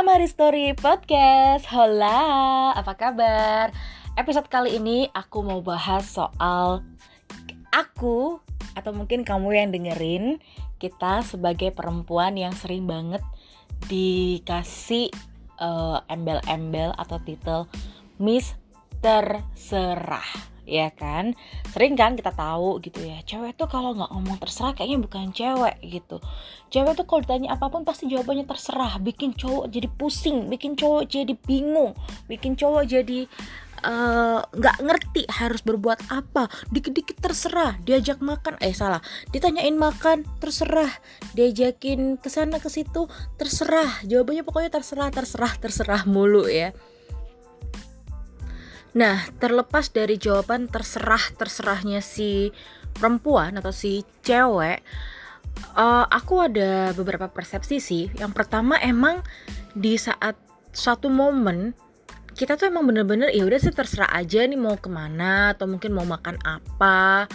Amari Story Podcast. Hola, apa kabar? Episode kali ini aku mau bahas soal aku atau mungkin kamu yang dengerin kita sebagai perempuan yang sering banget dikasih embel embel-embel atau titel Miss Terserah ya kan? Sering kan kita tahu gitu ya cewek tuh kalau nggak ngomong terserah kayaknya bukan cewek gitu. Cewek tuh kalau ditanya apa pun pasti jawabannya terserah bikin cowok jadi pusing bikin cowok jadi bingung bikin cowok jadi eh, nggak uh, ngerti harus berbuat apa. Dikit-dikit terserah diajak makan eh salah. Ditanyain makan terserah. Diajakin ke sana ke situ terserah. Jawabannya pokoknya terserah terserah terserah mulu ya Nah, terlepas dari jawaban terserah-terserahnya si perempuan atau si cewek, uh, aku ada beberapa persepsi sih. Yang pertama emang di saat suatu momen kita tuh emang bener-bener ya udah sih terserah aja nih mau ke mana atau mungkin mau makan apa.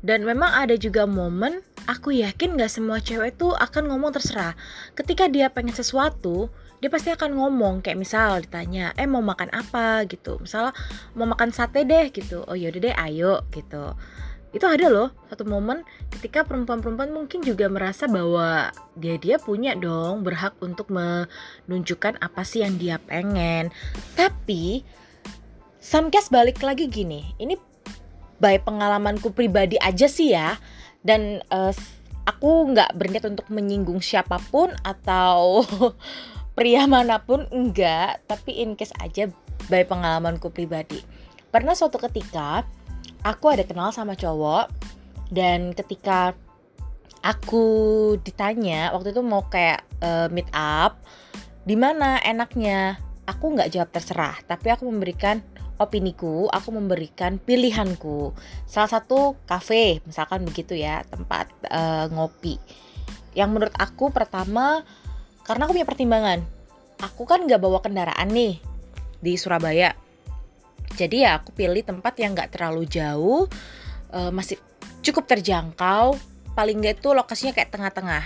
Dan memang ada juga momen aku yakin gak semua cewek tuh akan ngomong terserah. Ketika dia pengen sesuatu, dia pasti akan ngomong kayak misal ditanya eh mau makan apa? gitu. Misalnya mau makan sate deh gitu. Oh yaudah deh ayo gitu. Itu ada loh satu momen ketika perempuan-perempuan mungkin juga merasa bahwa dia dia punya dong berhak untuk menunjukkan apa sih yang dia pengen. Tapi case balik lagi gini ini by pengalamanku pribadi aja sih ya dan uh, aku nggak berniat untuk menyinggung siapa pun atau pria mana pun enggak tapi in case aja by pengalamanku pribadi. Pernah suatu ketika aku ada kenal sama cowok dan ketika aku ditanya waktu itu mau kayak uh, meet up di mana enaknya? Aku nggak jawab terserah tapi aku memberikan opiniku aku memberikan pilihanku. Salah satu cafe misalkan begitu ya tempat uh, ngopi. Yang menurut aku pertama karena aku punya pertimbangan. Aku kan nggak bawa kendaraan nih di Surabaya. Jadi ya aku pilih tempat yang nggak terlalu jauh uh, masih cukup terjangkau. Paling nggak itu lokasinya kayak tengah-tengah.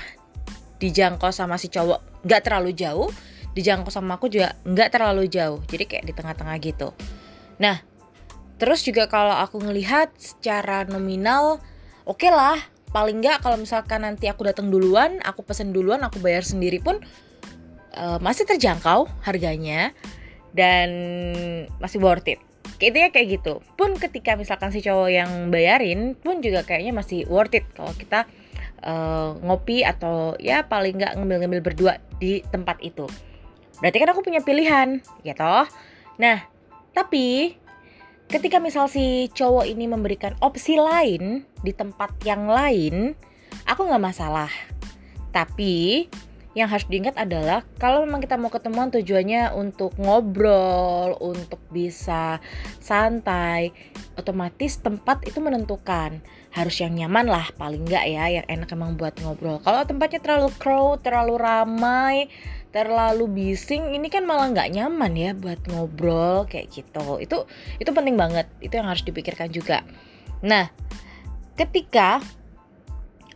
Dijangkau sama si cowok nggak terlalu jauh dijangkau sama aku juga nggak terlalu jauh. Jadi kayak di tengah-tengah gitu. Nah terus juga kalau aku ngelihat secara nominal oke okay lah paling nggak kalau misalkan nanti aku datang duluan, aku pesen duluan, aku bayar sendiri pun uh, masih terjangkau harganya dan masih worth it. Kayaknya kayak gitu. Pun ketika misalkan si cowok yang bayarin pun juga kayaknya masih worth it kalau kita uh, ngopi atau ya paling nggak ngemil-ngemil berdua di tempat itu. Berarti kan aku punya pilihan, ya toh. Nah, tapi ketika misal si cowok ini memberikan opsi lain di tempat yang lain, aku nggak masalah. Tapi yang harus diingat adalah kalau memang kita mau ketemuan tujuannya untuk ngobrol, untuk bisa santai, otomatis tempat itu menentukan. Harus yang nyaman lah paling nggak ya yang enak emang buat ngobrol. Kalau tempatnya terlalu crowd, terlalu ramai, terlalu bising ini kan malah nggak nyaman ya buat ngobrol kayak gitu. Itu itu penting banget itu yang harus dipikirkan juga. Nah ketika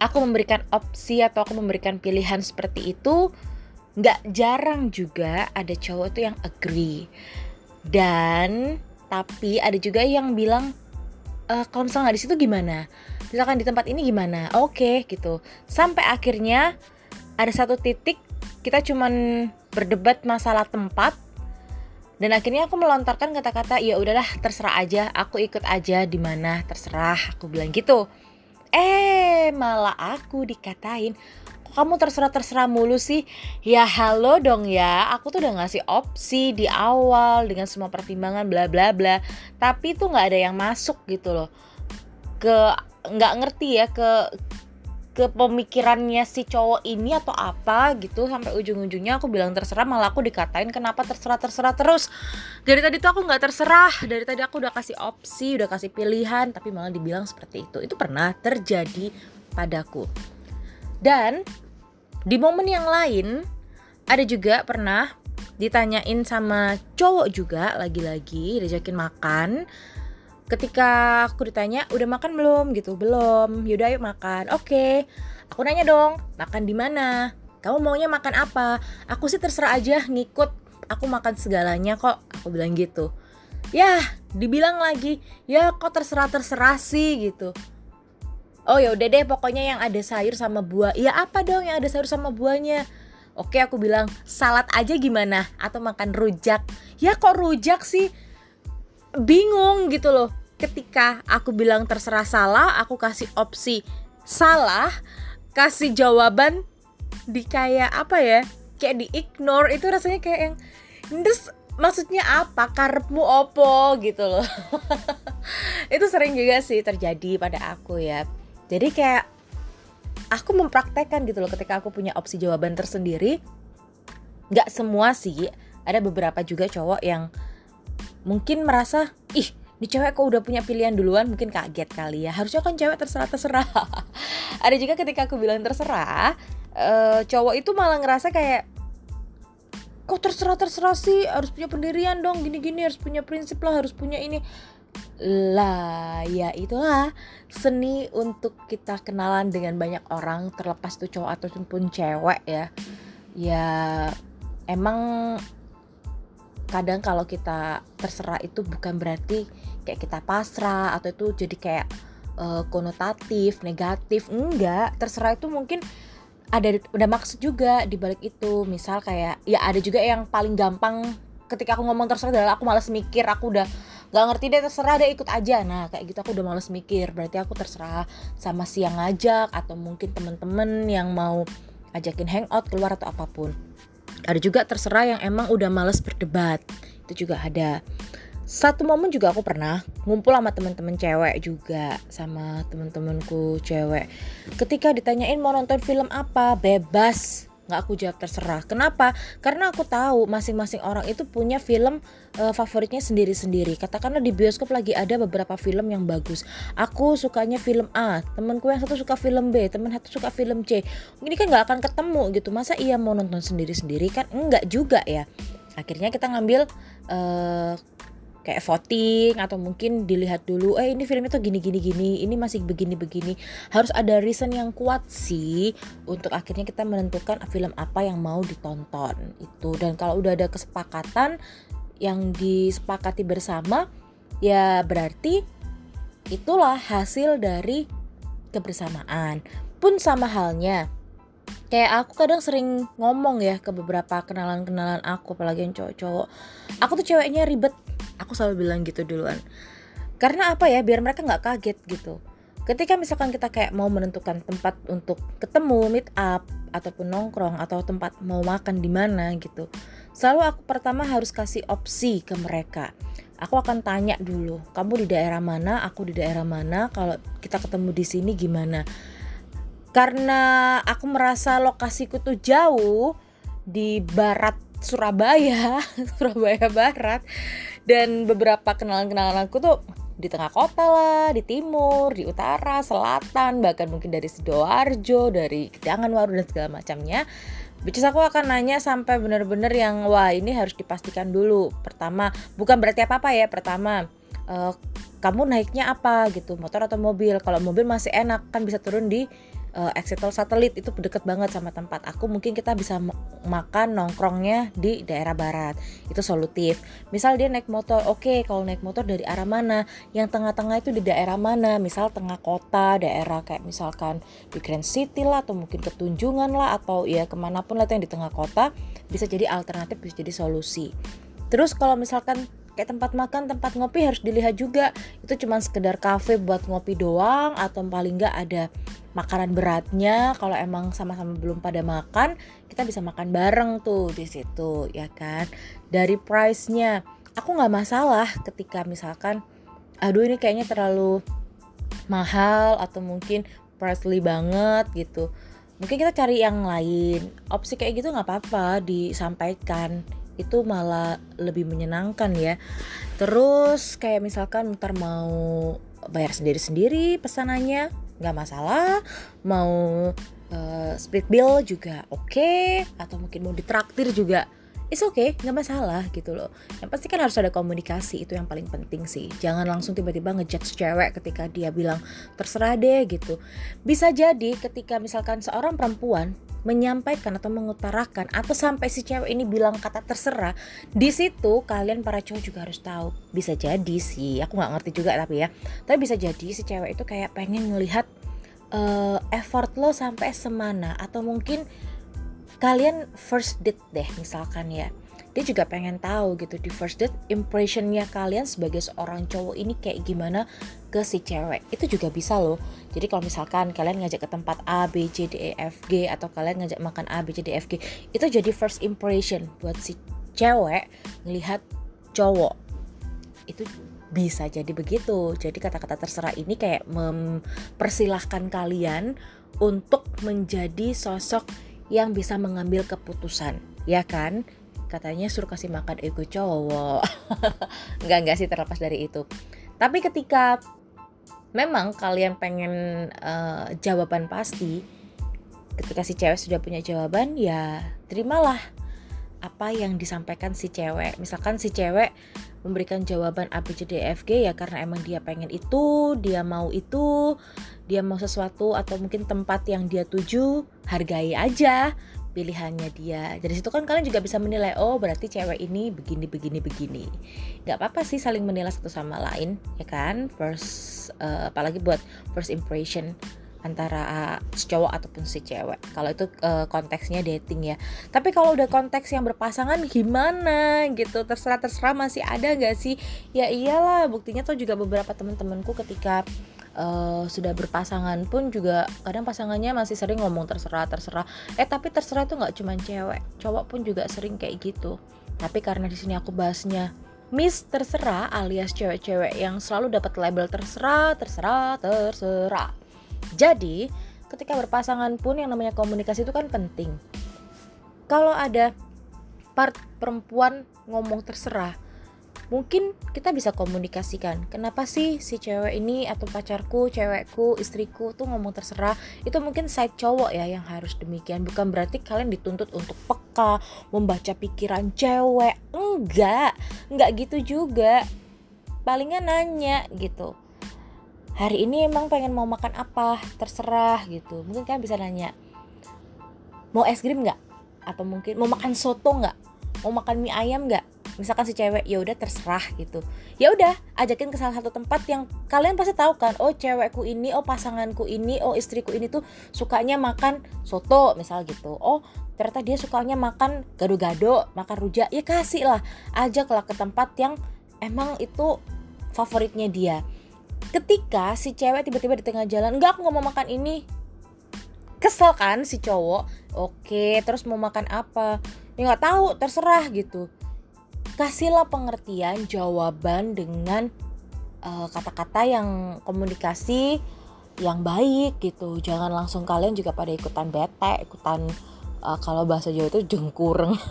aku memberikan opsi atau aku memberikan pilihan seperti itu nggak jarang juga ada cowok itu yang agree. Dan tapi ada juga yang bilang e, kalau misalnya di situ gimana? Misalkan di tempat ini gimana? Oke okay, gitu. Sampai akhirnya ada satu titik kita cuman berdebat masalah tempat dan akhirnya aku melontarkan kata-kata ya udahlah terserah aja aku ikut aja di mana terserah aku bilang gitu eh malah aku dikatain kok kamu terserah terserah mulu sih? Ya halo dong ya. Aku tuh udah ngasih opsi di awal dengan semua pertimbangan bla bla bla. Tapi tuh nggak ada yang masuk gitu loh. Ke nggak ngerti ya ke ke pemikirannya si cowok ini atau apa gitu sampai ujung-ujungnya aku bilang terserah malah aku dikatain kenapa terserah terserah terus. Dari tadi tuh aku nggak terserah. Dari tadi aku udah kasih opsi udah kasih pilihan tapi malah dibilang seperti itu. Itu pernah terjadi padaku. Dan di momen yang lain ada juga pernah ditanyain sama cowok juga lagi-lagi diajakin makan ketika aku ditanya udah makan belum? Gitu belum. Yaudah ayo makan. Oke. Aku nanya dong makan di mana? Kamu maunya makan apa? Aku sih terserah aja ngikut aku makan segalanya kok. Aku bilang gitu. Ya dibilang lagi. Ya kok terserah terserah sih gitu. Oh ya udah deh pokoknya yang ada sayur sama buah. Ya apa dong yang ada sayur sama buahnya? Oke aku bilang salad aja gimana? Atau makan rujak. Ya kok rujak sih bingung gitu loh. Ketika aku bilang terserah salah aku kasih opsi salah kasih jawaban di kayak apa ya kayak di ignore itu rasanya kayak yang terus maksudnya apa? Karepmu opo? gitu loh. Itu sering juga sih terjadi pada aku ya. Jadi kayak aku mempraktekkan gitu loh ketika aku punya opsi jawaban tersendiri. Nggak semua sih ada beberapa juga cowok yang mungkin merasa ih ini cewek kok udah punya pilihan duluan mungkin kaget kali ya. Harusnya kan cewek terserah terserah. Ada juga ketika aku bilang terserah uh, cowok itu malah ngerasa kayak kok terserah terserah sih? Harus punya pendirian dong gini gini harus punya prinsip lah harus punya ini. Lah ya itulah seni untuk kita kenalan dengan banyak orang terlepas tuh cowok ataupun cewek ya. Ya emang kadang kalau kita terserah itu bukan berarti kayak kita pasrah atau itu jadi kayak uh, konotatif negatif enggak. Terserah itu mungkin ada udah maksud juga di balik itu. Misal kayak ya ada juga yang paling gampang ketika aku ngomong terserah adalah aku malas mikir aku udah gak ngerti deh terserah deh ikut aja. Nah kayak gitu aku udah males mikir. Berarti aku terserah sama si yang ngajak atau mungkin temen-temen yang mau ajakin hangout keluar atau apa pun ada juga terserah yang emang udah males berdebat. Itu juga ada. Satu momen juga aku pernah ngumpul sama temen-temen cewek juga sama temen-temenku cewek. Ketika ditanyain mau nonton film apa bebas nggak aku jawab terserah. Kenapa? Karena aku tahu masing-masing orang itu punya film uh, favoritnya sendiri-sendiri. Katakanlah di bioskop lagi ada beberapa film yang bagus. Aku sukanya film A temanku yang satu suka film B teman satu suka film C. Ini kan nggak akan ketemu gitu. Masa iya mau nonton sendiri-sendiri? Kan enggak juga ya. Akhirnya kita ngambil uh, kayak voting atau mungkin dilihat dulu eh ini filmnya tuh gini gini gini ini masih begini begini. Harus ada reason yang kuat sih untuk akhirnya kita menentukan film apa yang mau ditonton itu. Dan kalau udah ada kesepakatan yang disepakati bersama ya berarti itulah hasil dari kebersamaan. Pun sama halnya kayak aku kadang sering ngomong ya ke beberapa kenalan-kenalan aku apalagi yang cowok-cowok aku tuh ceweknya ribet aku selalu bilang gitu duluan. Karena apa ya biar mereka nggak kaget gitu. Ketika misalkan kita kayak mau menentukan tempat untuk ketemu meet up ataupun nongkrong atau tempat mau makan di mana gitu selalu aku pertama harus kasih opsi ke mereka. Aku akan tanya dulu kamu di daerah mana? Aku di daerah mana? Kalau kita ketemu di sini gimana? Karena aku merasa lokasiku tuh jauh di barat Surabaya Surabaya Barat dan beberapa kenalan-kenalan aku tuh di tengah kota lah, di timur, di utara, selatan, bahkan mungkin dari sidoarjo, dari Kedangan Waru dan segala macamnya. Bicara aku akan nanya sampai bener-bener yang wah ini harus dipastikan dulu. Pertama, bukan berarti apa-apa ya. Pertama, uh, kamu naiknya apa gitu, motor atau mobil. Kalau mobil masih enak kan bisa turun di uh, Exetel satelit itu deket banget sama tempat aku. Mungkin kita bisa makan nongkrongnya di daerah barat. Itu solutif. Misal dia naik motor oke okay, kalau naik motor dari arah mana? Yang tengah-tengah itu di daerah mana? Misal tengah kota daerah kayak misalkan di Grand City lah atau mungkin ketunjungan lah atau ya ke mana pun lah yang di tengah kota bisa jadi alternatif bisa jadi solusi. Terus kalau misalkan kayak tempat makan tempat ngopi harus dilihat juga. Itu cuma sekedar cafe buat ngopi doang atau paling nggak ada makanan beratnya. Kalau emang sama-sama belum pada makan kita bisa makan bareng tuh di situ ya kan? Dari price-nya. Aku nggak masalah ketika misalkan aduh ini kayaknya terlalu mahal atau mungkin pricely banget gitu. Mungkin kita cari yang lain. Opsi kayak gitu nggak apa-apa disampaikan itu malah lebih menyenangkan ya. Terus kayak misalkan ntar mau bayar sendiri-sendiri pesanannya nggak masalah. Mau uh, split bill juga oke okay. atau mungkin mau ditraktir juga it's okay nggak masalah gitu loh. Yang pasti kan harus ada komunikasi itu yang paling penting sih. Jangan langsung tiba-tiba ngejudge cewek ketika dia bilang terserah deh gitu. Bisa jadi ketika misalkan seorang perempuan menyampaikan atau mengutarakan atau sampai si cewek ini bilang kata terserah di situ kalian para cowok juga harus tahu. Bisa jadi sih aku nggak ngerti juga tapi ya. Tapi bisa jadi si cewek itu kayak pengen ngelihat uh, effort lo sampai semana. Atau mungkin kalian first date deh misalkan ya dia juga pengen tahu gitu di first date impressionnya kalian sebagai seorang cowok ini kayak gimana ke si cewek. Itu juga bisa loh. Jadi kalau misalkan kalian ngajak ke tempat A B C D E F G atau kalian ngajak makan A B C D E F G itu jadi first impression buat si cewek ngelihat cowok. Itu bisa jadi begitu. Jadi kata-kata terserah ini kayak mempersilahkan kalian untuk menjadi sosok yang bisa mengambil keputusan ya kan katanya suruh kasih makan ego cowok nggak nggak sih terlepas dari itu. Tapi ketika memang kalian pengen uh, jawaban pasti ketika si cewek sudah punya jawaban ya terimalah apa yang disampaikan si cewek. Misalkan si cewek memberikan jawaban A B C ya karena emang dia pengen itu dia mau itu dia mau sesuatu atau mungkin tempat yang dia tuju hargai aja pilihannya dia. Dari situ kan kalian juga bisa menilai oh berarti cewek ini begini begini begini. Nggak apa-apa sih saling menilai satu sama lain ya kan? First uh, apalagi buat first impression antara si cowok ataupun si cewek. Kalau itu uh, konteksnya dating ya. Tapi kalau udah konteks yang berpasangan gimana gitu? Terserah terserah masih ada nggak sih? Ya iyalah buktinya tuh juga beberapa teman-temanku ketika uh, sudah berpasangan pun juga kadang pasangannya masih sering ngomong terserah terserah. Eh tapi terserah itu nggak cuma cewek cowok pun juga sering kayak gitu. Tapi karena di sini aku bahasnya Miss terserah alias cewek-cewek yang selalu dapat label terserah terserah terserah. Jadi ketika berpasangan pun yang namanya komunikasi itu kan penting. Kalau ada part perempuan ngomong terserah mungkin kita bisa komunikasikan. Kenapa sih si cewek ini atau pacarku cewekku istriku tuh ngomong terserah? Itu mungkin side cowok ya yang harus demikian. Bukan berarti kalian dituntut untuk peka membaca pikiran cewek. Enggak. Enggak gitu juga. Palingnya nanya gitu. Hari ini emang pengen mau makan apa? Terserah gitu. Mungkin kalian bisa nanya mau es krim nggak? Atau mungkin mau makan soto nggak? Mau makan mie ayam nggak misalkan si cewek ya udah terserah gitu. Ya udah ajakin ke salah satu tempat yang kalian pasti tahu kan oh cewekku ini oh pasanganku ini oh istriku ini tuh sukanya makan soto misal gitu. Oh ternyata dia sukanya makan gado-gado makan rujak. Ya kasih lah ajaklah ke tempat yang emang itu favoritnya dia. Ketika si cewek tiba-tiba di tengah jalan enggak aku nggak mau makan ini. Kesel kan si cowok? Oke terus mau makan apa? Ya nggak tahu terserah gitu kasihlah pengertian jawaban dengan eh, kata-kata uh, yang komunikasi yang baik gitu. Jangan langsung kalian juga pada ikutan bete ikutan uh, kalau bahasa Jawa itu jengkureng.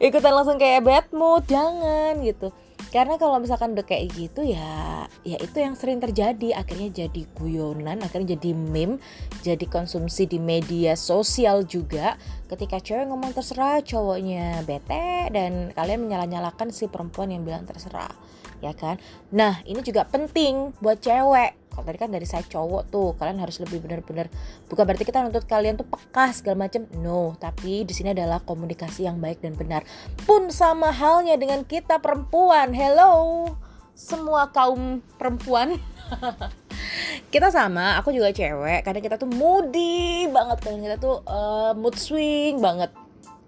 Ikutan langsung kayak bad mood jangan gitu karena kalau misalkan udah kayak gitu ya ya itu yang sering terjadi. Akhirnya jadi guyonan akhirnya jadi meme jadi konsumsi di media sosial juga. Ketika cewek ngomong terserah cowoknya bete dan kalian menyalah-nyalakan si perempuan yang bilang terserah ya kan? Nah ini juga penting buat cewek kalau tadi kan dari saya cowok tuh kalian harus lebih benar-benar bukan berarti kita nuntut kalian tuh peka segala macam no tapi di sini adalah komunikasi yang baik dan benar. Pun sama halnya dengan kita perempuan. Hello semua kaum perempuan. Kita sama aku juga cewek. Kadang kita tuh moody banget kadang kita tuh uh, mood swing banget.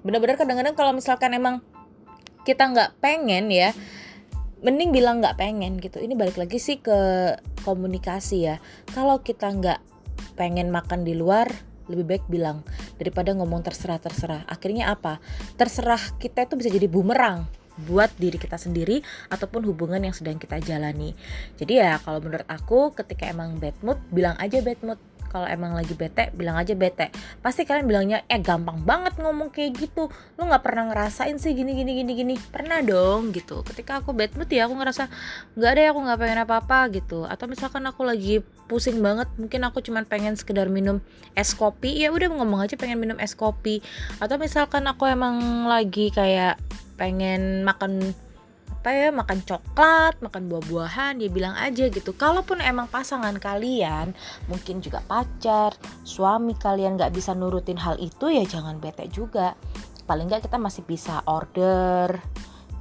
Bener-bener kadang-kadang kalau misalkan emang kita nggak pengen ya mending bilang nggak pengen gitu. Ini balik lagi sih ke komunikasi ya. Kalau kita nggak pengen makan di luar lebih baik bilang daripada ngomong terserah terserah. Akhirnya apa? Terserah kita itu bisa jadi bumerang buat diri kita sendiri ataupun hubungan yang sedang kita jalani. Jadi ya kalau menurut aku ketika emang bad mood bilang aja bad mood kalau emang lagi bete bilang aja bete. Pasti kalian bilangnya eh gampang banget ngomong kayak gitu. Lu nggak pernah ngerasain sih gini gini gini gini. Pernah dong gitu. Ketika aku bad mood ya aku ngerasa nggak ada aku nggak pengen apa apa gitu. Atau misalkan aku lagi pusing banget mungkin aku cuma pengen sekedar minum es kopi ya udah ngomong aja pengen minum es kopi. Atau misalkan aku emang lagi kayak pengen makan apa ya makan coklat makan buah-buahan dia bilang aja gitu. Kalaupun emang pasangan kalian mungkin juga pacar suami kalian nggak bisa nurutin hal itu ya jangan bete juga. Paling nggak kita masih bisa order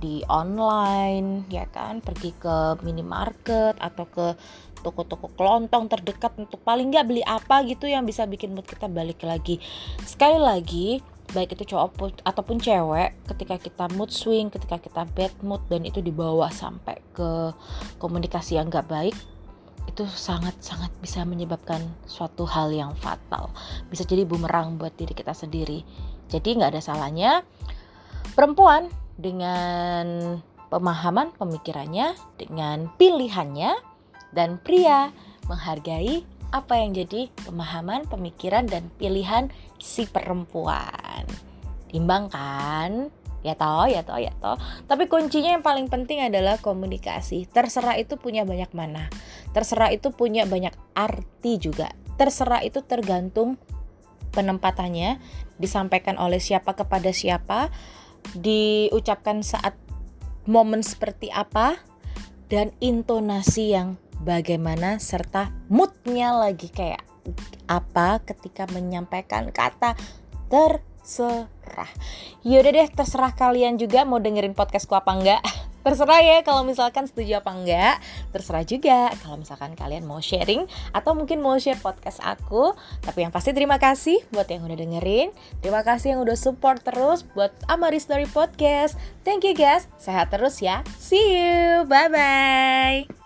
di online ya kan? Pergi ke minimarket atau ke toko-toko kelontong terdekat untuk paling nggak beli apa gitu yang bisa bikin mood kita balik lagi. Sekali lagi baik itu cowok ataupun cewek ketika kita mood swing ketika kita bad mood dan itu dibawa sampai ke komunikasi yang gak baik itu sangat-sangat bisa menyebabkan suatu hal yang fatal. Bisa jadi bumerang buat diri kita sendiri. Jadi nggak ada salahnya perempuan dengan pemahaman pemikirannya dengan pilihannya dan pria menghargai apa yang jadi pemahaman, pemikiran, dan pilihan si perempuan. Imbang kan? Ya toh, ya toh, ya toh. Tapi kuncinya yang paling penting adalah komunikasi. Terserah itu punya banyak mana. Terserah itu punya banyak arti juga. Terserah itu tergantung penempatannya, disampaikan oleh siapa kepada siapa, diucapkan saat momen seperti apa, dan intonasi yang bagaimana serta moodnya lagi kayak apa ketika menyampaikan kata terserah. Yaudah deh terserah kalian juga mau dengerin podcastku apa enggak. Terserah ya kalau misalkan setuju apa enggak. Terserah juga kalau misalkan kalian mau sharing atau mungkin mau share podcast aku. Tapi yang pasti terima kasih buat yang udah dengerin. Terima kasih yang udah support terus buat Amari Story Podcast. Thank you guys. Sehat terus ya. See you. Bye bye.